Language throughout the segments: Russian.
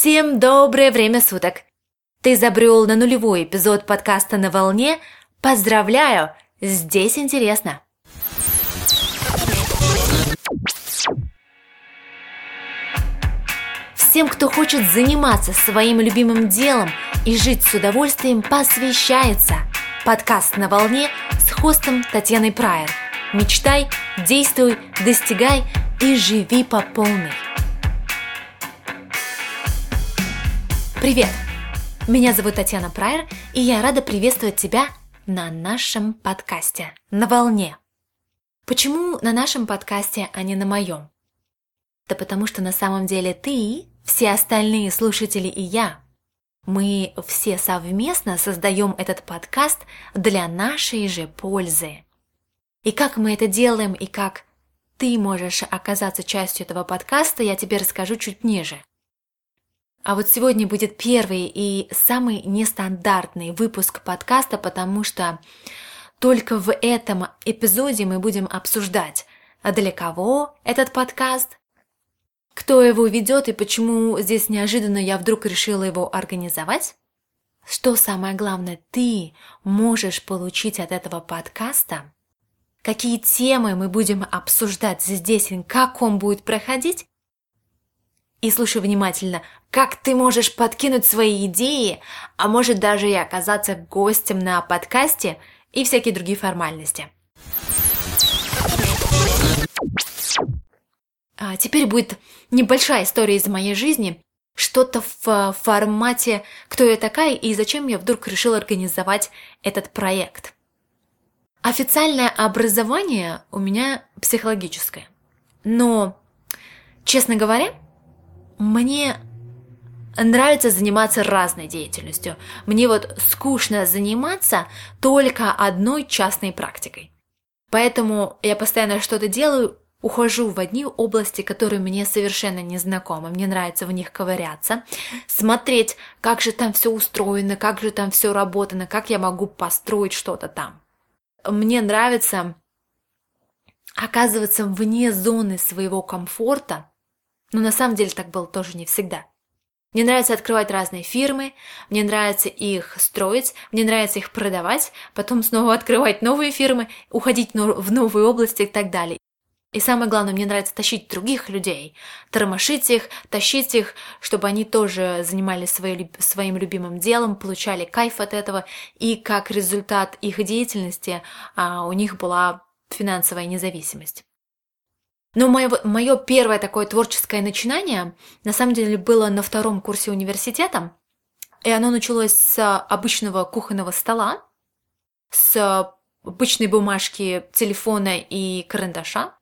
Всем доброе время суток! Ты забрел на нулевой эпизод подкаста «На волне». Поздравляю! Здесь интересно! Всем, кто хочет заниматься своим любимым делом и жить с удовольствием, посвящается подкаст «На волне» с хостом Татьяной Прайер. Мечтай, действуй, достигай и живи по полной. Привет! Меня зовут Татьяна Прайер, и я рада приветствовать тебя на нашем подкасте «На волне». Почему на нашем подкасте, а не на моем? Да потому что на самом деле ты, все остальные слушатели и я, мы все совместно создаем этот подкаст для нашей же пользы. И как мы это делаем, и как ты можешь оказаться частью этого подкаста, я тебе расскажу чуть ниже. А вот сегодня будет первый и самый нестандартный выпуск подкаста, потому что только в этом эпизоде мы будем обсуждать, а для кого этот подкаст, кто его ведет и почему здесь неожиданно я вдруг решила его организовать, что самое главное ты можешь получить от этого подкаста, какие темы мы будем обсуждать здесь и как он будет проходить, и слушай внимательно, как ты можешь подкинуть свои идеи, а может даже и оказаться гостем на подкасте и всякие другие формальности. А теперь будет небольшая история из моей жизни, что-то в формате «Кто я такая?» и зачем я вдруг решила организовать этот проект. Официальное образование у меня психологическое. Но, честно говоря, мне нравится заниматься разной деятельностью. Мне вот скучно заниматься только одной частной практикой. Поэтому я постоянно что-то делаю, ухожу в одни области, которые мне совершенно не знакомы. Мне нравится в них ковыряться, смотреть, как же там все устроено, как же там все работано, как я могу построить что-то там. Мне нравится оказываться вне зоны своего комфорта, но на самом деле так было тоже не всегда. Мне нравится открывать разные фирмы, мне нравится их строить, мне нравится их продавать, потом снова открывать новые фирмы, уходить в новые области и так далее. И самое главное, мне нравится тащить других людей, тормошить их, тащить их, чтобы они тоже занимались своей, своим любимым делом, получали кайф от этого, и как результат их деятельности а, у них была финансовая независимость. Но мое, мое первое такое творческое начинание на самом деле было на втором курсе университета, и оно началось с обычного кухонного стола, с обычной бумажки, телефона и карандаша.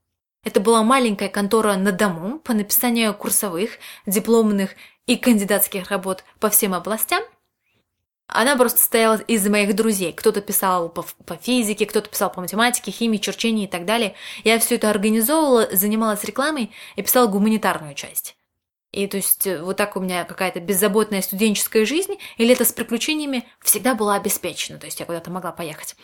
Это была маленькая контора на дому по написанию курсовых, дипломных и кандидатских работ по всем областям – она просто состояла из моих друзей. Кто-то писал по, по физике, кто-то писал по математике, химии, черчении и так далее. Я все это организовывала, занималась рекламой и писала гуманитарную часть. И то есть э, вот так у меня какая-то беззаботная студенческая жизнь, или это с приключениями всегда была обеспечена, то есть я куда-то могла поехать.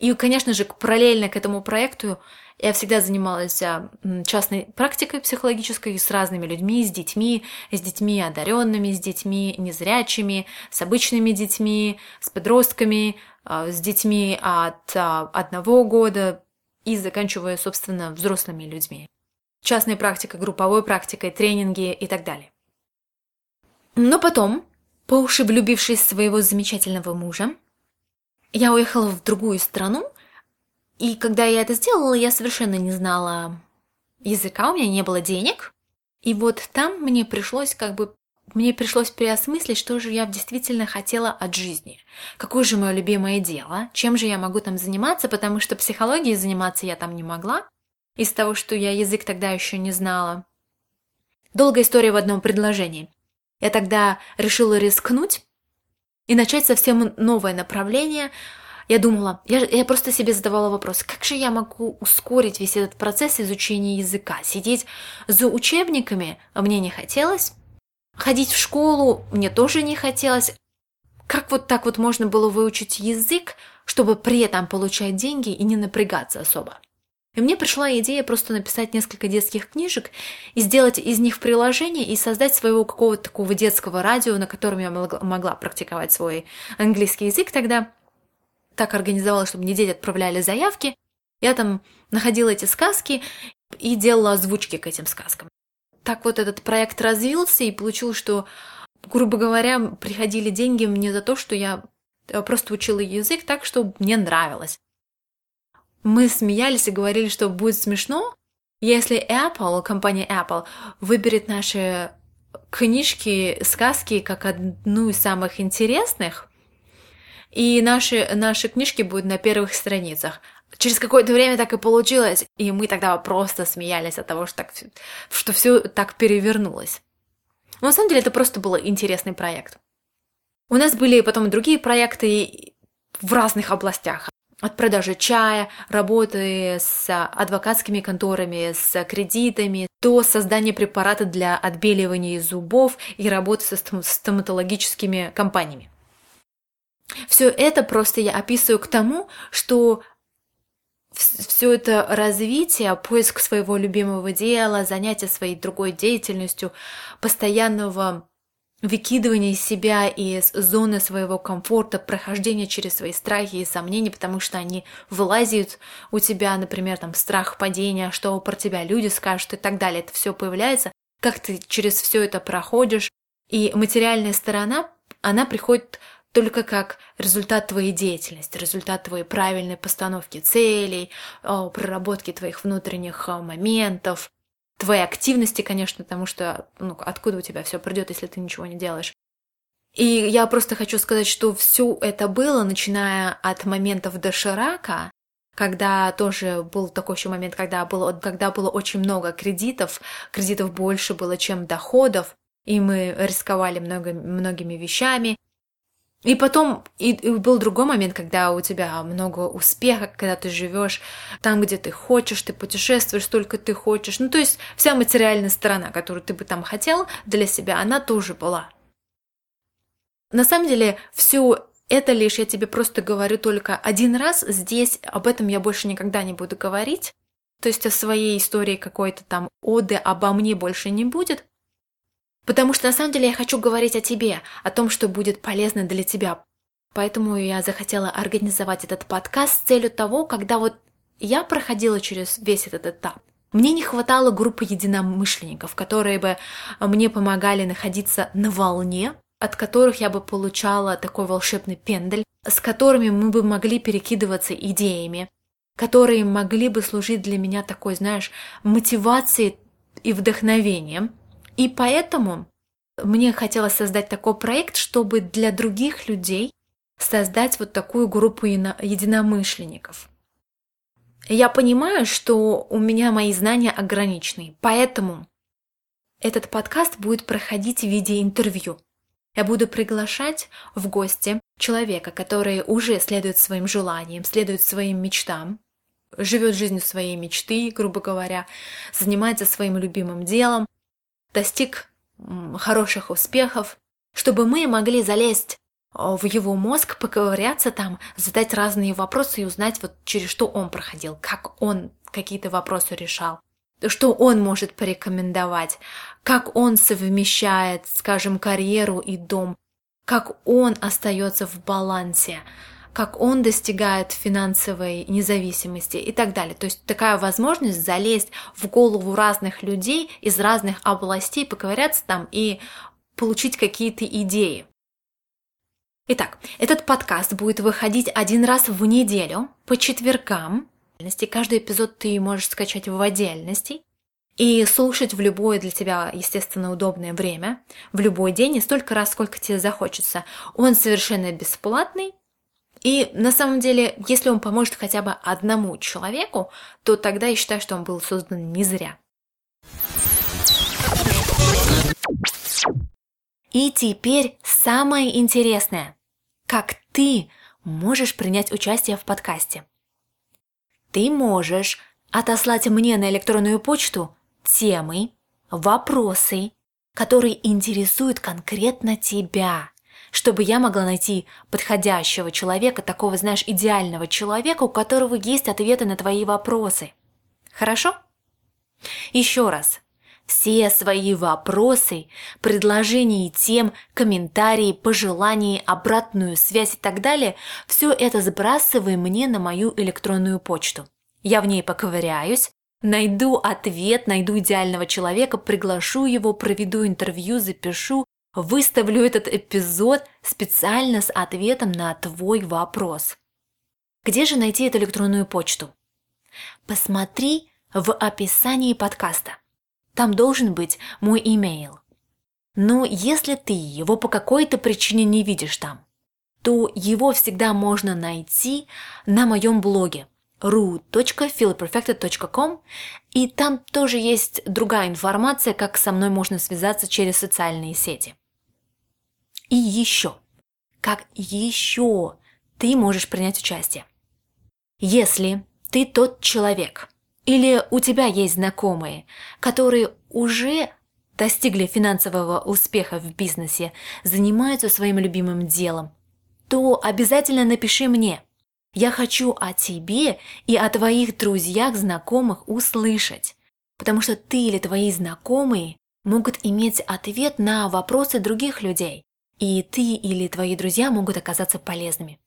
И, конечно же, параллельно к этому проекту я всегда занималась а, частной практикой психологической с разными людьми, с детьми, с детьми одаренными, с детьми незрячими, с обычными детьми, с подростками, а, с детьми от а, одного года и заканчивая, собственно, взрослыми людьми. Частная практика, групповой практикой, тренинги и так далее. Но потом, по уши влюбившись в своего замечательного мужа, я уехала в другую страну, и когда я это сделала, я совершенно не знала языка, у меня не было денег. И вот там мне пришлось как бы мне пришлось переосмыслить, что же я действительно хотела от жизни. Какое же мое любимое дело, чем же я могу там заниматься, потому что психологией заниматься я там не могла, из того, что я язык тогда еще не знала. Долгая история в одном предложении. Я тогда решила рискнуть и начать совсем новое направление – я думала, я, я просто себе задавала вопрос, как же я могу ускорить весь этот процесс изучения языка? Сидеть за учебниками мне не хотелось, ходить в школу мне тоже не хотелось. Как вот так вот можно было выучить язык, чтобы при этом получать деньги и не напрягаться особо? И мне пришла идея просто написать несколько детских книжек и сделать из них приложение и создать своего какого-то такого детского радио, на котором я могла практиковать свой английский язык тогда. Так организовала, чтобы мне дети отправляли заявки. Я там находила эти сказки и делала озвучки к этим сказкам. Так вот этот проект развился и получилось, что, грубо говоря, приходили деньги мне за то, что я просто учила язык так, что мне нравилось. Мы смеялись и говорили, что будет смешно, если Apple, компания Apple, выберет наши книжки, сказки как одну из самых интересных, и наши, наши книжки будут на первых страницах. Через какое-то время так и получилось, и мы тогда просто смеялись от того, что, так, что все так перевернулось. Но на самом деле это просто был интересный проект. У нас были потом другие проекты в разных областях от продажи чая, работы с адвокатскими конторами, с кредитами, до создания препарата для отбеливания зубов и работы со стоматологическими компаниями. Все это просто я описываю к тому, что все это развитие, поиск своего любимого дела, занятие своей другой деятельностью, постоянного выкидывание себя из зоны своего комфорта, прохождение через свои страхи и сомнения, потому что они вылазят у тебя, например, там страх падения, что про тебя люди скажут и так далее. Это все появляется, как ты через все это проходишь. И материальная сторона, она приходит только как результат твоей деятельности, результат твоей правильной постановки целей, проработки твоих внутренних моментов, твоей активности, конечно, потому что ну, откуда у тебя все придет, если ты ничего не делаешь. И я просто хочу сказать, что все это было, начиная от моментов доширака, когда тоже был такой еще момент, когда было, когда было очень много кредитов, кредитов больше было, чем доходов, и мы рисковали много, многими вещами, и потом и, и был другой момент, когда у тебя много успеха, когда ты живешь там, где ты хочешь, ты путешествуешь столько ты хочешь. Ну, то есть вся материальная сторона, которую ты бы там хотел для себя, она тоже была. На самом деле, все это лишь я тебе просто говорю только один раз здесь, об этом я больше никогда не буду говорить. То есть о своей истории какой-то там оды обо мне больше не будет. Потому что на самом деле я хочу говорить о тебе, о том, что будет полезно для тебя. Поэтому я захотела организовать этот подкаст с целью того, когда вот я проходила через весь этот этап. Мне не хватало группы единомышленников, которые бы мне помогали находиться на волне, от которых я бы получала такой волшебный пендель, с которыми мы бы могли перекидываться идеями, которые могли бы служить для меня такой, знаешь, мотивацией и вдохновением – и поэтому мне хотелось создать такой проект, чтобы для других людей создать вот такую группу единомышленников. Я понимаю, что у меня мои знания ограничены, поэтому этот подкаст будет проходить в виде интервью. Я буду приглашать в гости человека, который уже следует своим желаниям, следует своим мечтам, живет жизнью своей мечты, грубо говоря, занимается своим любимым делом, достиг хороших успехов, чтобы мы могли залезть в его мозг, поковыряться там, задать разные вопросы и узнать, вот через что он проходил, как он какие-то вопросы решал, что он может порекомендовать, как он совмещает, скажем, карьеру и дом, как он остается в балансе, как он достигает финансовой независимости и так далее. То есть такая возможность залезть в голову разных людей из разных областей, поковыряться там и получить какие-то идеи. Итак, этот подкаст будет выходить один раз в неделю по четвергам. Каждый эпизод ты можешь скачать в отдельности и слушать в любое для тебя, естественно, удобное время, в любой день и столько раз, сколько тебе захочется. Он совершенно бесплатный, и на самом деле, если он поможет хотя бы одному человеку, то тогда я считаю, что он был создан не зря. И теперь самое интересное. Как ты можешь принять участие в подкасте? Ты можешь отослать мне на электронную почту темы, вопросы, которые интересуют конкретно тебя чтобы я могла найти подходящего человека, такого, знаешь, идеального человека, у которого есть ответы на твои вопросы. Хорошо? Еще раз. Все свои вопросы, предложения тем, комментарии, пожелания, обратную связь и так далее, все это сбрасывай мне на мою электронную почту. Я в ней поковыряюсь, найду ответ, найду идеального человека, приглашу его, проведу интервью, запишу, выставлю этот эпизод специально с ответом на твой вопрос. Где же найти эту электронную почту? Посмотри в описании подкаста. Там должен быть мой имейл. Но если ты его по какой-то причине не видишь там, то его всегда можно найти на моем блоге ru.feelperfected.com и там тоже есть другая информация, как со мной можно связаться через социальные сети. И еще, как еще ты можешь принять участие. Если ты тот человек, или у тебя есть знакомые, которые уже достигли финансового успеха в бизнесе, занимаются своим любимым делом, то обязательно напиши мне. Я хочу о тебе и о твоих друзьях, знакомых услышать, потому что ты или твои знакомые могут иметь ответ на вопросы других людей, и ты или твои друзья могут оказаться полезными.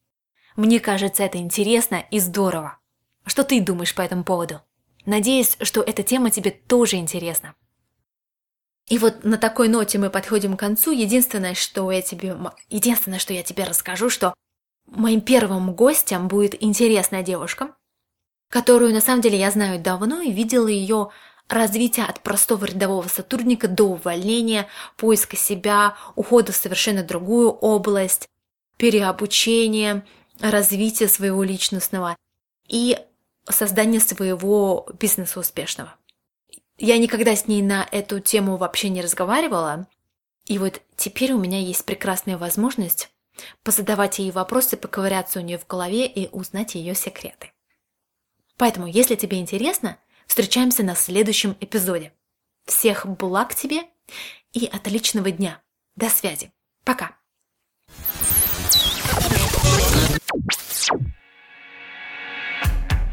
Мне кажется, это интересно и здорово. Что ты думаешь по этому поводу? Надеюсь, что эта тема тебе тоже интересна. И вот на такой ноте мы подходим к концу. Единственное, что я тебе, единственное, что я тебе расскажу, что моим первым гостем будет интересная девушка, которую на самом деле я знаю давно и видела ее развитие от простого рядового сотрудника до увольнения, поиска себя, ухода в совершенно другую область, переобучения, развития своего личностного. И создания своего бизнеса успешного. Я никогда с ней на эту тему вообще не разговаривала, и вот теперь у меня есть прекрасная возможность позадавать ей вопросы, поковыряться у нее в голове и узнать ее секреты. Поэтому, если тебе интересно, встречаемся на следующем эпизоде. Всех благ тебе и отличного дня. До связи. Пока.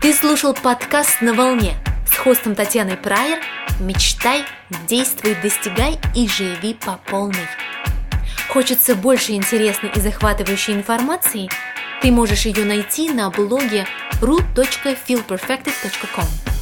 Ты слушал подкаст «На волне» с хостом Татьяной Прайер «Мечтай, действуй, достигай и живи по полной». Хочется больше интересной и захватывающей информации? Ты можешь ее найти на блоге ru.feelperfected.com.